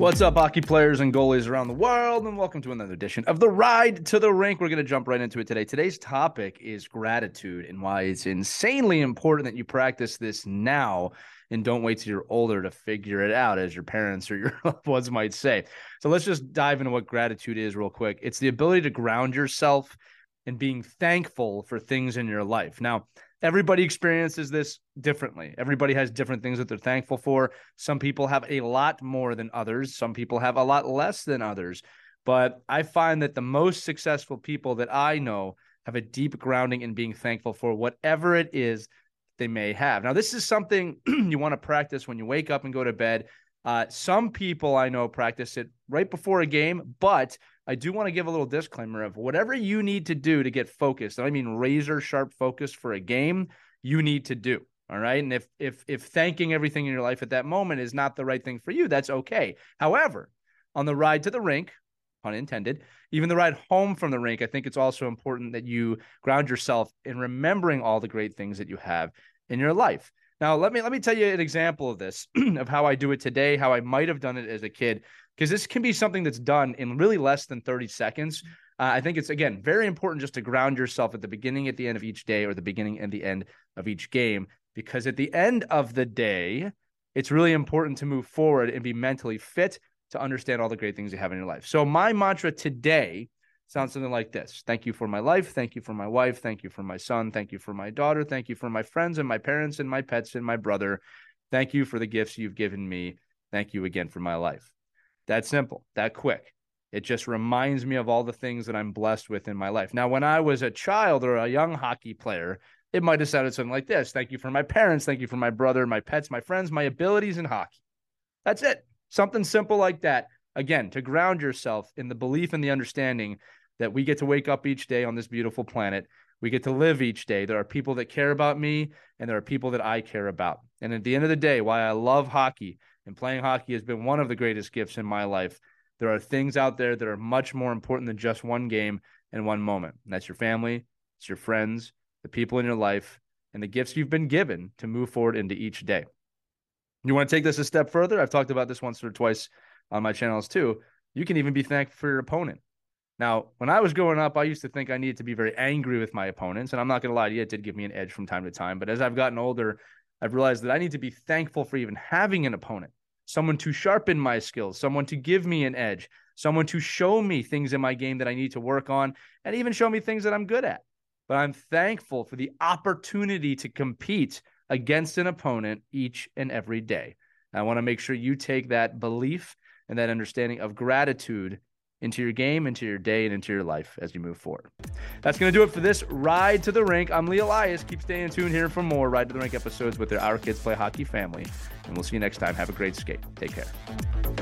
What's up, hockey players and goalies around the world, and welcome to another edition of the Ride to the Rink. We're going to jump right into it today. Today's topic is gratitude and why it's insanely important that you practice this now and don't wait till you're older to figure it out, as your parents or your loved ones might say. So let's just dive into what gratitude is real quick. It's the ability to ground yourself and being thankful for things in your life. Now, everybody experiences this differently. Everybody has different things that they're thankful for. Some people have a lot more than others, some people have a lot less than others. But I find that the most successful people that I know have a deep grounding in being thankful for whatever it is they may have. Now, this is something you want to practice when you wake up and go to bed. Uh, some people I know practice it right before a game, but I do want to give a little disclaimer of whatever you need to do to get focused. and I mean razor sharp focus for a game, you need to do. All right. And if if if thanking everything in your life at that moment is not the right thing for you, that's okay. However, on the ride to the rink, pun intended, even the ride home from the rink, I think it's also important that you ground yourself in remembering all the great things that you have in your life. Now, let me let me tell you an example of this of how I do it today, how I might have done it as a kid, because this can be something that's done in really less than 30 seconds. Uh, I think it's again very important just to ground yourself at the beginning, at the end of each day, or the beginning and the end of each game, because at the end of the day, it's really important to move forward and be mentally fit to understand all the great things you have in your life. So my mantra today sounds something like this Thank you for my life. Thank you for my wife. Thank you for my son. Thank you for my daughter. Thank you for my friends and my parents and my pets and my brother. Thank you for the gifts you've given me. Thank you again for my life. That simple, that quick. It just reminds me of all the things that I'm blessed with in my life. Now, when I was a child or a young hockey player, it might have sounded something like this Thank you for my parents. Thank you for my brother, my pets, my friends, my abilities in hockey. That's it. Something simple like that. Again, to ground yourself in the belief and the understanding that we get to wake up each day on this beautiful planet. We get to live each day. There are people that care about me, and there are people that I care about. And at the end of the day, why I love hockey and playing hockey has been one of the greatest gifts in my life. There are things out there that are much more important than just one game and one moment. And that's your family, it's your friends, the people in your life, and the gifts you've been given to move forward into each day. You want to take this a step further? I've talked about this once or twice on my channels too. You can even be thankful for your opponent. Now, when I was growing up, I used to think I needed to be very angry with my opponents. And I'm not going to lie to you, it did give me an edge from time to time. But as I've gotten older, I've realized that I need to be thankful for even having an opponent, someone to sharpen my skills, someone to give me an edge, someone to show me things in my game that I need to work on, and even show me things that I'm good at. But I'm thankful for the opportunity to compete against an opponent each and every day. I want to make sure you take that belief and that understanding of gratitude into your game, into your day, and into your life as you move forward. That's going to do it for this Ride to the Rink. I'm Lee Elias. Keep staying tuned here for more Ride to the Rink episodes with their Our Kids Play Hockey family. And we'll see you next time. Have a great skate. Take care.